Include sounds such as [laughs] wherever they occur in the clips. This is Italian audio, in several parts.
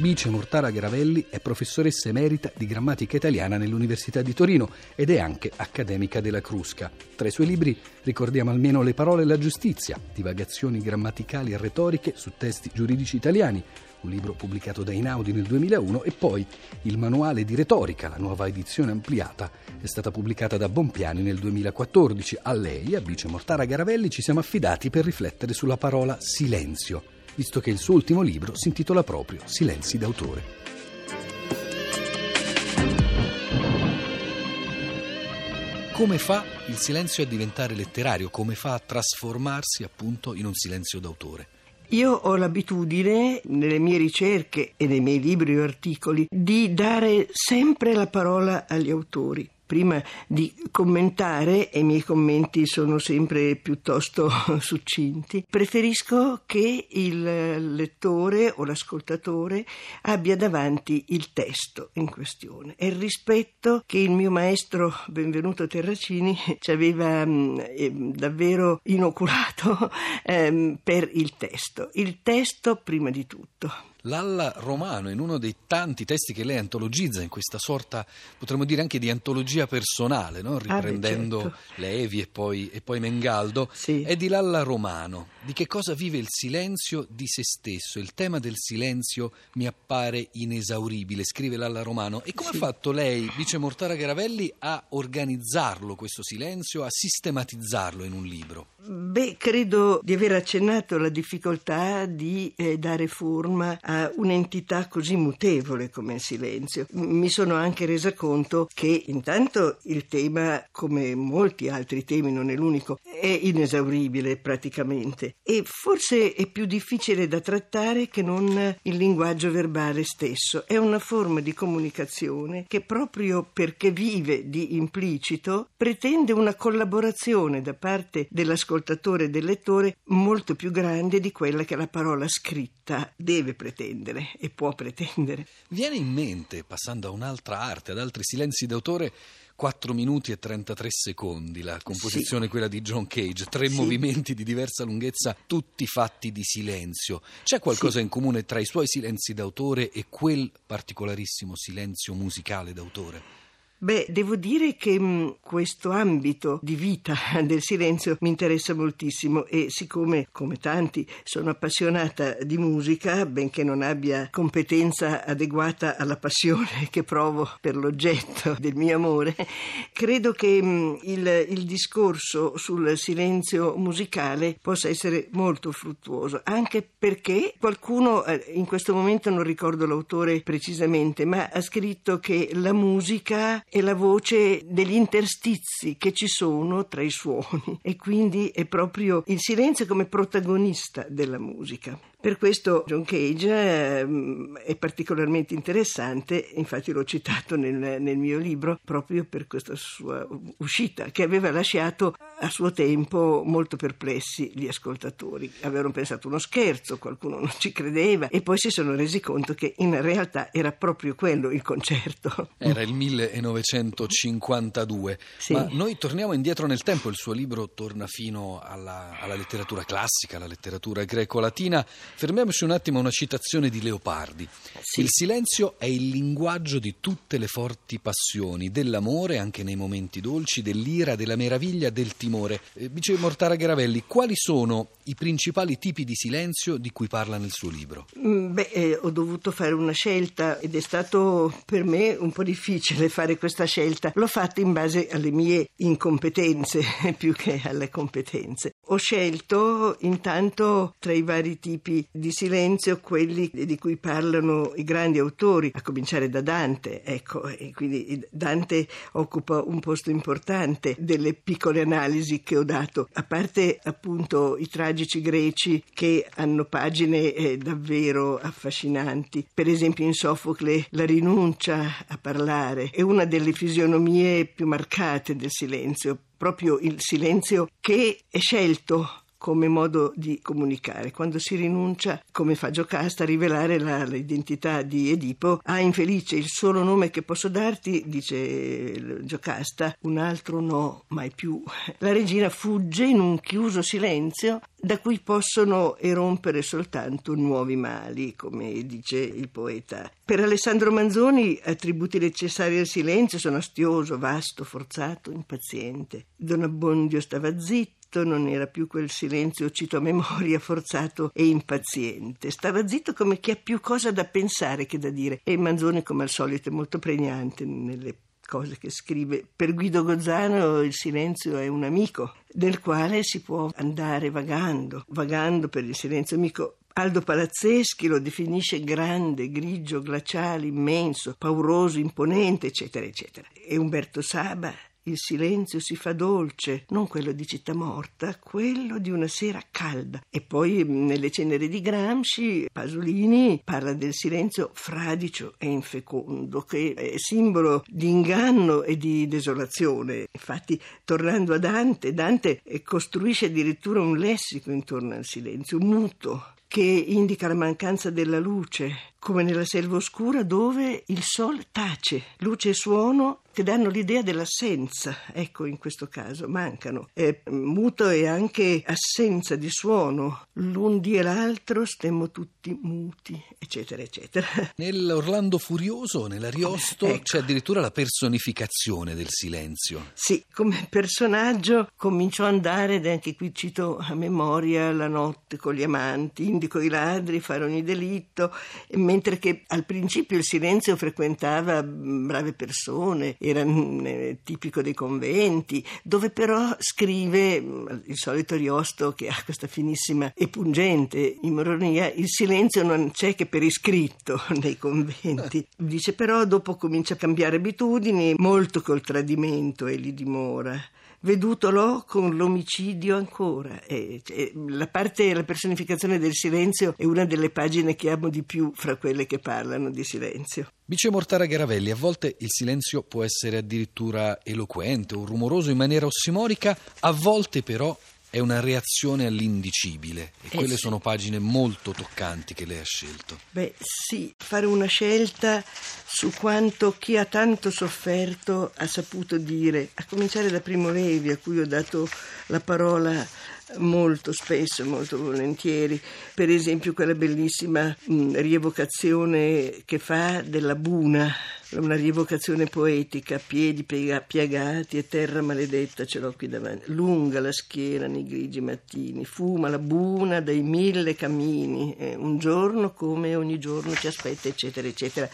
Bice Mortara Gravelli è professoressa emerita di grammatica italiana nell'Università di Torino ed è anche accademica della Crusca. Tra i suoi libri ricordiamo almeno Le parole e la giustizia, divagazioni grammaticali e retoriche su testi giuridici italiani, un libro pubblicato da Inaudi nel 2001, e poi il manuale di retorica, la nuova edizione ampliata, è stata pubblicata da Bompiani nel 2014. A lei, a Bice Mortara Garavelli, ci siamo affidati per riflettere sulla parola silenzio, visto che il suo ultimo libro si intitola proprio Silenzi d'autore. Come fa il silenzio a diventare letterario? Come fa a trasformarsi appunto in un silenzio d'autore? Io ho l'abitudine, nelle mie ricerche e nei miei libri o articoli, di dare sempre la parola agli autori prima di commentare, e i miei commenti sono sempre piuttosto [laughs] succinti, preferisco che il lettore o l'ascoltatore abbia davanti il testo in questione. È il rispetto che il mio maestro Benvenuto Terracini [laughs] ci aveva eh, davvero inoculato [laughs] eh, per il testo. Il testo prima di tutto. Lalla Romano, in uno dei tanti testi che lei antologizza in questa sorta, potremmo dire anche di antologia personale, no? riprendendo ah, certo. Levi e poi, e poi Mengaldo, sì. è di Lalla Romano. Di che cosa vive il silenzio di se stesso? Il tema del silenzio mi appare inesauribile, scrive Lalla Romano. E come sì. ha fatto lei, Vice Mortara Garavelli, a organizzarlo questo silenzio, a sistematizzarlo in un libro? Beh, credo di aver accennato alla difficoltà di eh, dare forma a un'entità così mutevole come il silenzio. Mi sono anche resa conto che intanto il tema, come molti altri temi, non è l'unico, è inesauribile praticamente e forse è più difficile da trattare che non il linguaggio verbale stesso. È una forma di comunicazione che proprio perché vive di implicito pretende una collaborazione da parte dell'ascoltatore e del lettore molto più grande di quella che la parola scritta deve pretendere pretendere e può pretendere. Viene in mente, passando a un'altra arte, ad altri silenzi d'autore, 4 minuti e 33 secondi, la composizione sì. quella di John Cage, tre sì. movimenti di diversa lunghezza, tutti fatti di silenzio. C'è qualcosa sì. in comune tra i suoi silenzi d'autore e quel particolarissimo silenzio musicale d'autore? Beh, devo dire che mh, mm, questo ambito di vita [laughs] del silenzio mi interessa moltissimo e siccome, come tanti, sono appassionata di musica, benché non abbia competenza adeguata alla passione [laughs] che provo per l'oggetto del mio amore, [laughs] credo che mh, mm, il, il discorso sul silenzio musicale possa essere molto fruttuoso, anche perché qualcuno, eh, in questo momento non ricordo l'autore precisamente, ma ha scritto che la musica è la voce degli interstizi che ci sono tra i suoni e quindi è proprio il silenzio come protagonista della musica. Per questo John Cage eh, è particolarmente interessante, infatti l'ho citato nel, nel, mio libro proprio per questa sua uscita, che aveva lasciato a suo tempo molto perplessi gli ascoltatori. Avevano pensato uno scherzo, qualcuno non ci credeva e poi si sono resi conto che in realtà era proprio quello il concerto. Era il 1952, sì. ma noi torniamo indietro nel tempo, il suo libro torna fino alla, alla letteratura classica, alla letteratura greco-latina Fermiamoci un attimo a una citazione di Leopardi. Sì. Il silenzio è il linguaggio di tutte le forti passioni, dell'amore anche nei momenti dolci, dell'ira, della meraviglia, del timore. Eh, dice Mortara Garavelli, quali sono i principali tipi di silenzio di cui parla nel suo libro? Mm, beh, eh, ho dovuto fare una scelta ed è stato per me un po' difficile fare questa scelta. L'ho fatta in base alle mie incompetenze [laughs] più che alle competenze. Ho scelto intanto tra i vari tipi di silenzio quelli di cui parlano i grandi autori, a cominciare da Dante, ecco, e quindi Dante occupa un posto importante delle piccole analisi che ho dato, a parte appunto i tragici greci che hanno pagine eh, davvero affascinanti. Per esempio in Sofocle la rinuncia a parlare è una delle fisionomie più marcate del silenzio proprio il silenzio che è scelto come modo di comunicare. Quando si rinuncia, come fa Giocasta, a rivelare la, l'identità di Edipo, ah infelice, il solo nome che posso darti, dice Giocasta, un altro no, mai più. La regina fugge in un chiuso silenzio da cui possono erompere soltanto nuovi mali, come dice il poeta. Per Alessandro Manzoni attributi necessari al silenzio sono astioso, vasto, forzato, impaziente. Don Abbondio stava zitto non era più quel silenzio, cito a memoria, forzato e impaziente. Stava zitto come chi ha più cosa da pensare che da dire. E Manzoni, come al solito, è molto pregnante nelle cose che scrive. Per Guido Gozzano il silenzio è un amico del quale si può andare vagando, vagando per il silenzio amico. Aldo Palazzeschi lo definisce grande, grigio, glaciale, immenso, pauroso, imponente, eccetera, eccetera. E Umberto Saba il silenzio si fa dolce, non quello di città morta, quello di una sera calda. E poi nelle ceneri di Gramsci, Pasolini parla del silenzio fradicio e infecondo, che è simbolo di inganno e di desolazione. Infatti, tornando a Dante, Dante costruisce addirittura un lessico intorno al silenzio, muto, che indica la mancanza della luce, come nella selva oscura dove il sol tace, luce e suono che danno l'idea dell'assenza, ecco in questo caso mancano. È muto e anche assenza di suono, l'un di e l'altro stemmo tutti muti, eccetera, eccetera. [laughs] Nell'Orlando Furioso, nell'Ariosto, ecco. c'è addirittura la personificazione del silenzio. Sì, come personaggio cominciò ad andare, ed anche qui cito a memoria, la notte con gli amanti, indico i ladri, fare ogni delitto, mentre che al principio il silenzio frequentava brave persone, era mm, eh, tipico dei conventi, dove però scrive mm, il solito Riosto che ha questa finissima e pungente ironia, il silenzio non c'è che per iscritto [laughs] nei conventi. Dice però dopo comincia a cambiare abitudini, molto col tradimento e li dimora vedutolo con l'omicidio ancora. E, cioè, la parte, la personificazione del silenzio è una delle pagine che amo di più fra quelle che parlano di silenzio. Dice Mortara Garavelli, a volte il silenzio può essere addirittura eloquente o rumoroso in maniera ossimorica, a volte però è una reazione all'indicibile e eh quelle sì. sono pagine molto toccanti che lei ha scelto. Beh sì, fare una scelta su quanto chi ha tanto sofferto ha saputo dire, a cominciare da Primo Levi a cui ho dato la parola molto spesso, molto volentieri, per esempio quella bellissima mh, rievocazione che fa della Buna una rievocazione poetica, piedi piegati e terra maledetta ce l'ho qui davanti, lunga la schiena nei grigi mattini, fuma la buna dai mille cammini, eh, un giorno come ogni giorno ci aspetta, eccetera, eccetera.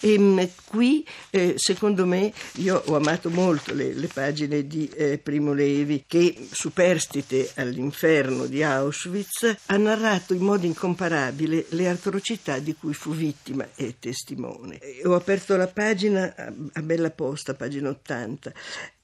E mh, mm, qui, eh, secondo me, io ho amato molto le, le pagine di eh, Primo Levi, che superstite all'inferno di Auschwitz ha narrato in modo incomparabile le atrocità di cui fu vittima e testimone. Ho aperto la pagina a bella posta, pagina 80,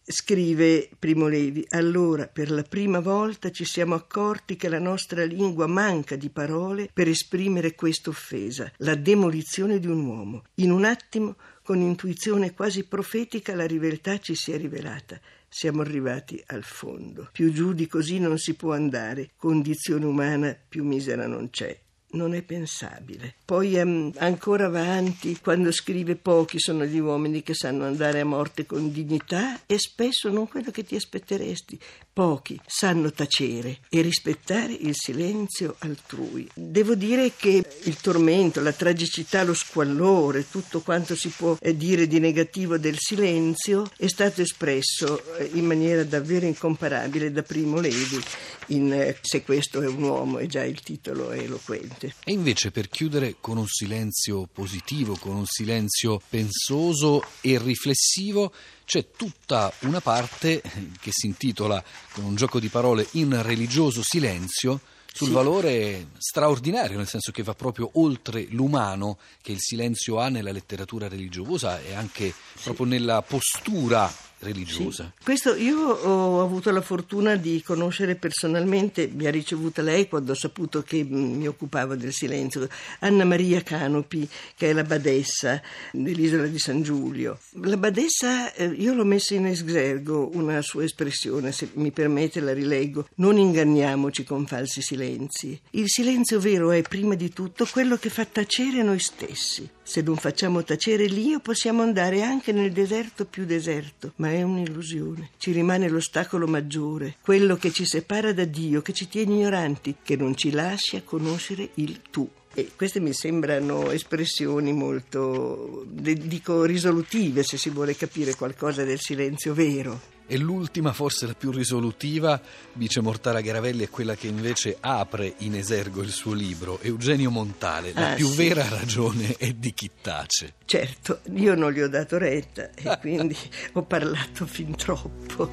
Scrive Primo Levi, allora per la prima volta ci siamo accorti che la nostra lingua manca di parole per esprimere questa offesa, la demolizione di un uomo. In un attimo, con intuizione quasi profetica, la riveltà ci si è rivelata. Siamo arrivati al fondo. Più giù di così non si può andare. Condizione umana più misera non c'è non è pensabile. Poi um, ancora avanti, quando scrive pochi sono gli uomini che sanno andare a morte con dignità e spesso non quello che ti aspetteresti. Pochi sanno tacere e rispettare il silenzio altrui. Devo dire che il tormento, la tragicità, lo squallore, tutto quanto si può eh, dire di negativo del silenzio è stato espresso eh, in maniera davvero incomparabile da Primo Levi in eh, Se questo è un uomo, e già il titolo è eloquente. E invece per chiudere con un silenzio positivo, con un silenzio pensoso e riflessivo, c'è tutta una parte che si intitola con un gioco di parole in religioso silenzio sul sì. valore straordinario, nel senso che va proprio oltre l'umano che il silenzio ha nella letteratura religiosa e anche sì. proprio nella postura religiosa. Sì. Questo io ho avuto la fortuna di conoscere personalmente, mi ha ricevuta lei quando ho saputo che mm, mi occupavo del silenzio, Anna Maria Canopi, che è la badessa dell'isola di San Giulio. La badessa, eh, io l'ho messa in esergo una sua espressione, se mi permette la rileggo, non inganniamoci con falsi silenzi. Il silenzio vero è prima di tutto quello che fa tacere noi stessi. Se non facciamo tacere l'io, possiamo andare anche nel deserto più deserto, ma è un'illusione. Ci rimane l'ostacolo maggiore, quello che ci separa da Dio, che ci tiene ignoranti, che non ci lascia conoscere il tu. E queste mi sembrano espressioni molto, dico, risolutive se si vuole capire qualcosa del silenzio vero. E l'ultima, forse la più risolutiva, dice Mortara Garavelli, è quella che invece apre in esergo il suo libro, Eugenio Montale. La ah, più sì. vera ragione è di chi tace. Certo, io non gli ho dato retta e [laughs] quindi ho parlato fin troppo.